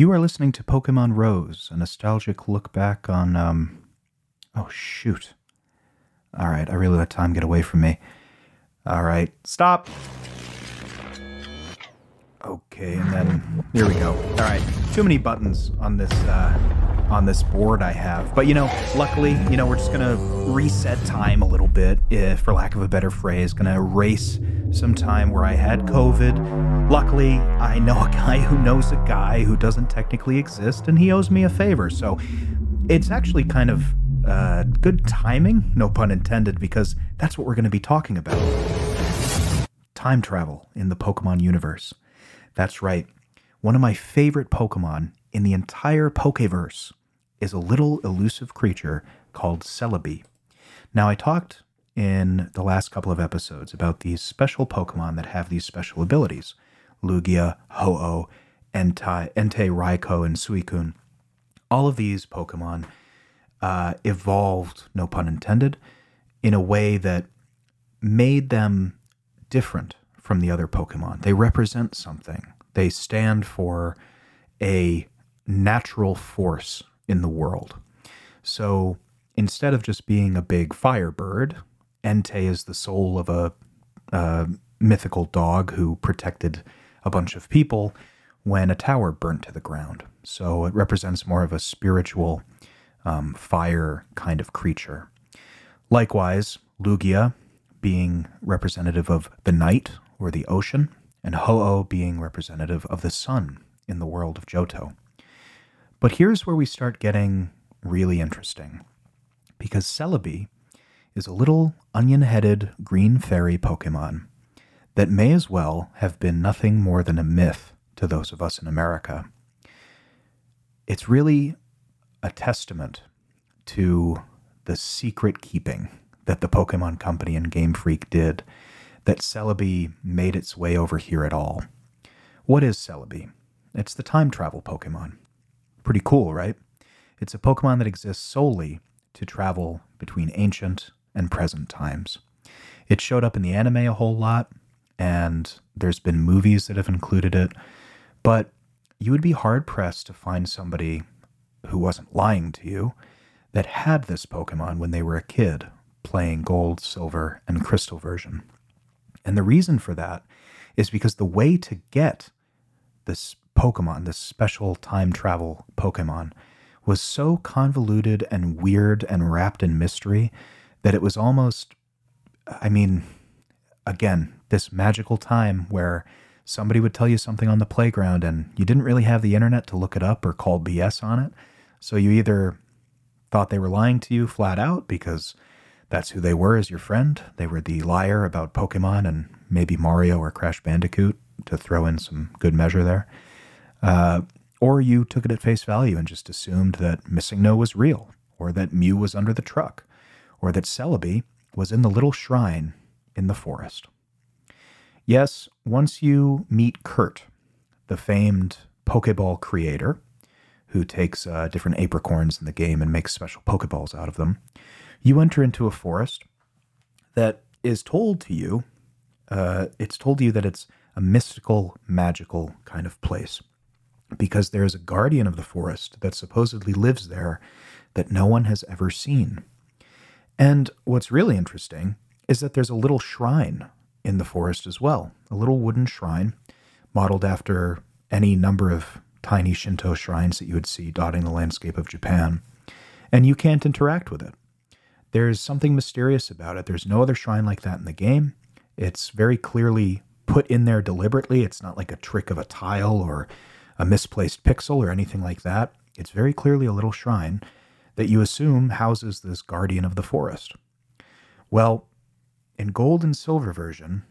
You are listening to Pokemon Rose, a nostalgic look back on, um, oh shoot. All right, I really let time get away from me. All right, stop. Okay, and then here we go. All right, too many buttons on this uh, on this board I have, but you know, luckily, you know, we're just gonna reset time a little bit, if, for lack of a better phrase, gonna erase some time where I had COVID. Luckily, I know a guy who knows a guy who doesn't technically exist, and he owes me a favor. So it's actually kind of uh, good timing, no pun intended, because that's what we're to be talking about time travel in the Pokemon universe. That's right. One of my favorite Pokemon in the entire Pokeverse is a little elusive creature called Celebi. Now, I talked in the last couple of episodes about these special Pokemon that have these special abilities Lugia, Ho-Oh, Entei, Entei, Raikou, and Suicune. All of these Pokemon uh, evolved, no pun intended, in a way that made them different from the other Pokemon. They represent something, they stand for a natural force in the world. So instead of just being a big firebird, Entei is the soul of a, a mythical dog who protected a bunch of people when a tower burnt to the ground. So it represents more of a spiritual um, fire kind of creature. Likewise, Lugia being representative of the night or the ocean, and Ho-Oh being representative of the sun in the world of Johto. But here's where we start getting really interesting, because Celebi is a little onion headed green fairy Pokemon that may as well have been nothing more than a myth to those of us in America. It's really a testament to the secret keeping that the Pokemon Company and Game Freak did that Celebi made its way over here at all. What is Celebi? It's the time travel Pokemon. Pretty cool, right? It's a Pokemon that exists solely to travel between ancient and present times. It showed up in the anime a whole lot, and there's been movies that have included it, but you would be hard pressed to find somebody who wasn't lying to you that had this Pokemon when they were a kid playing Gold, Silver, and Crystal version. And the reason for that is because the way to get this Pokemon, this special time travel Pokemon, was so convoluted and weird and wrapped in mystery that it was almost, I mean, again, this magical time where somebody would tell you something on the playground and you didn't really have the internet to look it up or call BS on it. So you either thought they were lying to you flat out because that's who they were as your friend. They were the liar about Pokemon and maybe Mario or Crash Bandicoot to throw in some good measure there. Uh, or you took it at face value and just assumed that Missing No was real, or that Mew was under the truck, or that Celebi was in the little shrine in the forest. Yes, once you meet Kurt, the famed Pokeball creator, who takes uh, different apricorns in the game and makes special Pokeballs out of them, you enter into a forest that is told to you, uh, it's told to you that it's a mystical, magical kind of place because there is a guardian of the forest that supposedly lives there that no one has ever seen. And what's really interesting is that there's a little shrine in the forest as well, a little wooden shrine modeled after any number of tiny Shinto shrines that you would see dotting the landscape of Japan. And you can't interact with it. There's something mysterious about it. There's no other shrine like that in the game. It's very clearly put in there deliberately. It's not like a trick of a tile or a misplaced pixel or anything like that. It's very clearly a little shrine that you assume houses this guardian of the forest. Well, in gold and silver version,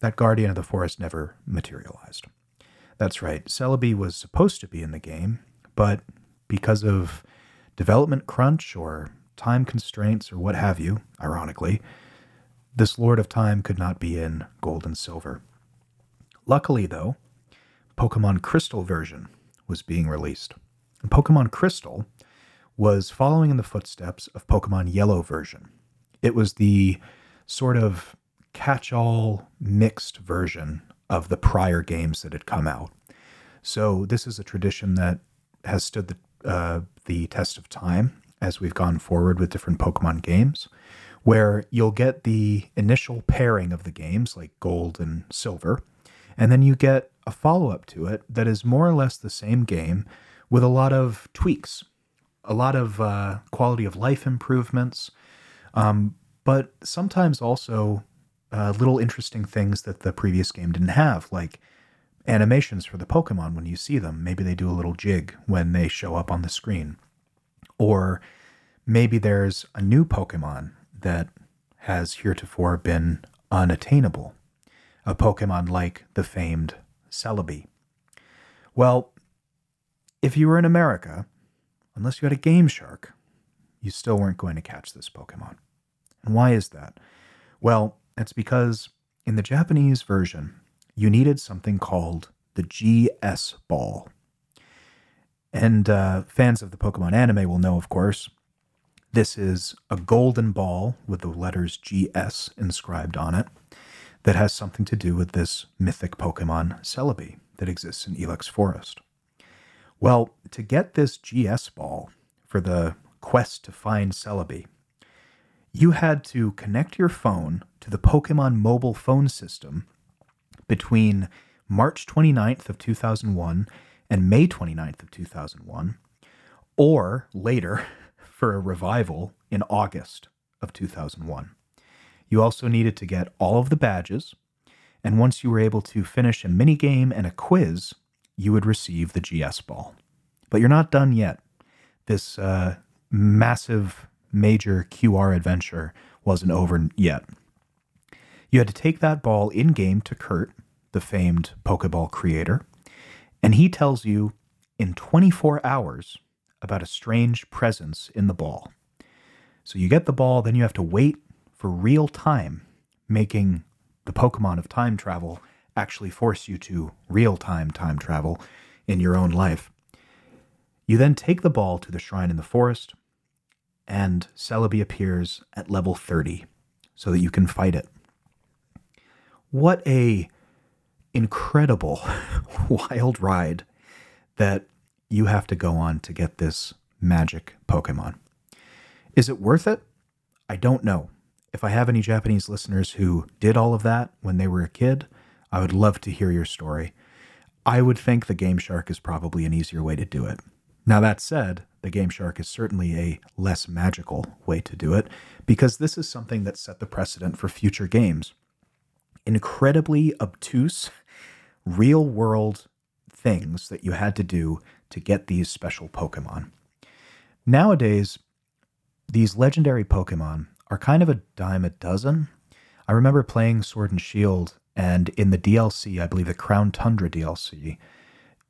that guardian of the forest never materialized. That's right, Celebi was supposed to be in the game, but because of development crunch or time constraints or what have you, ironically, this Lord of Time could not be in gold and silver. Luckily, though, Pokemon Crystal version was being released. And Pokemon Crystal was following in the footsteps of Pokemon Yellow version. It was the sort of catch all mixed version of the prior games that had come out. So this is a tradition that has stood the uh, the test of time as we've gone forward with different Pokemon games, where you'll get the initial pairing of the games, like Gold and Silver, and then you get a follow up to it that is more or less the same game with a lot of tweaks, a lot of uh, quality of life improvements, um, but sometimes also uh, little interesting things that the previous game didn't have, like animations for the Pokemon when you see them. Maybe they do a little jig when they show up on the screen. Or maybe there's a new Pokemon that has heretofore been unattainable. A Pokemon like the famed Celebi. Well, if you were in America, unless you had a Game Shark, you still weren't going to catch this Pokemon. And why is that? Well, it's because in the Japanese version, you needed something called the GS ball. And uh, fans of the Pokemon anime will know, of course, this is a golden ball with the letters GS inscribed on it that has something to do with this mythic Pokemon Celebi that exists in Ilex Forest. Well, to get this GS ball for the quest to find Celebi, you had to connect your phone to the Pokemon mobile phone system between March 29th of 2001 and May 29th of 2001, or later for a revival in August of 2001. You also needed to get all of the badges, and once you were able to finish a mini game and a quiz, you would receive the GS ball. But you're not done yet. This uh, massive, major QR adventure wasn't over yet. You had to take that ball in game to Kurt, the famed Pokeball creator, and he tells you in 24 hours about a strange presence in the ball. So you get the ball, then you have to wait for real time, making the Pokemon of time travel actually force you to real time time travel in your own life. You then take the ball to the shrine in the forest, and Celebi appears at level 30 so that you can fight it. What a incredible wild ride that you have to go on to get this magic Pokemon. Is it worth it? I don't know. If I have any Japanese listeners who did all of that when they were a kid, I would love to hear your story. I would think the Game Shark is probably an easier way to do it. Now, that said, the Game Shark is certainly a less magical way to do it because this is something that set the precedent for future games. Incredibly obtuse, real world things that you had to do to get these special Pokemon. Nowadays, these legendary Pokemon are kind of a dime a dozen. I remember playing Sword and Shield, and in the DLC, I believe the Crown Tundra DLC,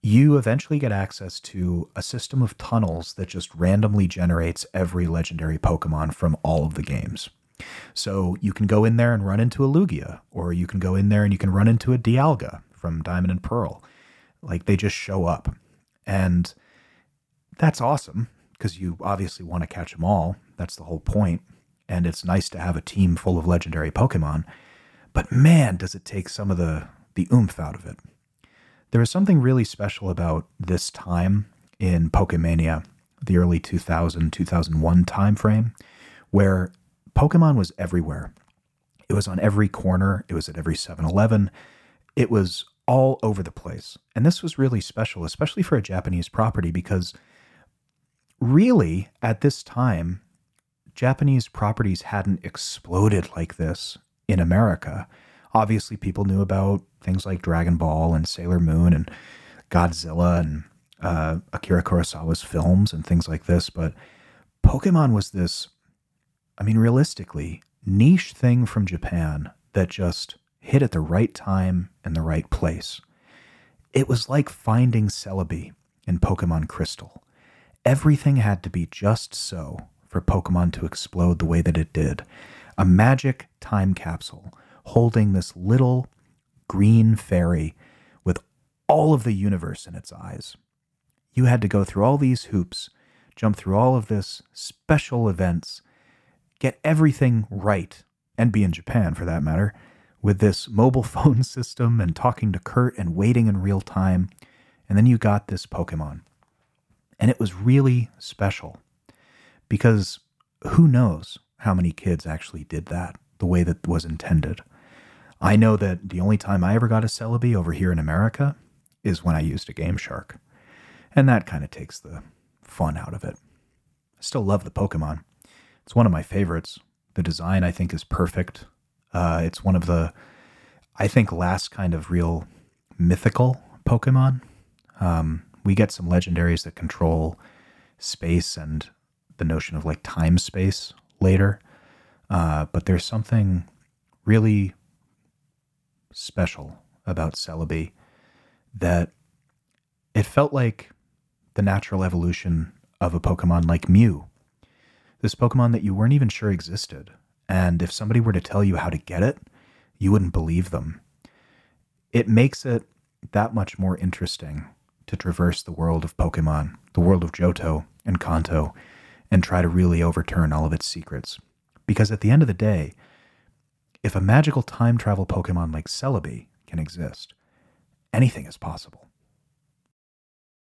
you eventually get access to a system of tunnels that just randomly generates every legendary Pokemon from all of the games. So you can go in there and run into a Lugia, or you can go in there and you can run into a Dialga from Diamond and Pearl. Like they just show up. And that's awesome because you obviously want to catch them all. That's the whole point. And it's nice to have a team full of legendary Pokemon. But man, does it take some of the, the oomph out of it. There is something really special about this time in Pokemania, the early 2000, 2001 timeframe, where Pokemon was everywhere. It was on every corner, it was at every 7 Eleven, it was all over the place. And this was really special, especially for a Japanese property, because really, at this time, Japanese properties hadn't exploded like this in America. Obviously, people knew about things like Dragon Ball and Sailor Moon and Godzilla and uh, Akira Kurosawa's films and things like this, but Pokemon was this, I mean, realistically, niche thing from Japan that just hit at the right time and the right place. It was like finding Celebi in Pokemon Crystal. Everything had to be just so for Pokemon to explode the way that it did. A magic time capsule holding this little green fairy with all of the universe in its eyes. You had to go through all these hoops, jump through all of this special events, get everything right, and be in Japan for that matter, with this mobile phone system and talking to Kurt and waiting in real time And then you got this Pokemon. And it was really special because who knows how many kids actually did that the way that was intended. I know that the only time I ever got a Celebi over here in America is when I used a Game Shark. And that kind of takes the fun out of it. I still love the Pokemon. It's one of my favorites. The design, I think, is perfect. Uh, it's one of the, I think, last kind of real mythical Pokemon. Um, we get some legendaries that control space and the notion of like time space later. Uh, but there's something really special about Celebi that it felt like the natural evolution of a Pokemon like Mew. This Pokemon that you weren't even sure existed. And if somebody were to tell you how to get it, you wouldn't believe them. It makes it that much more interesting to traverse the world of Pokemon, the world of Johto and Kanto, and try to really overturn all of its secrets. Because at the end of the day, if a magical time travel Pokemon like Celebi can exist, anything is possible.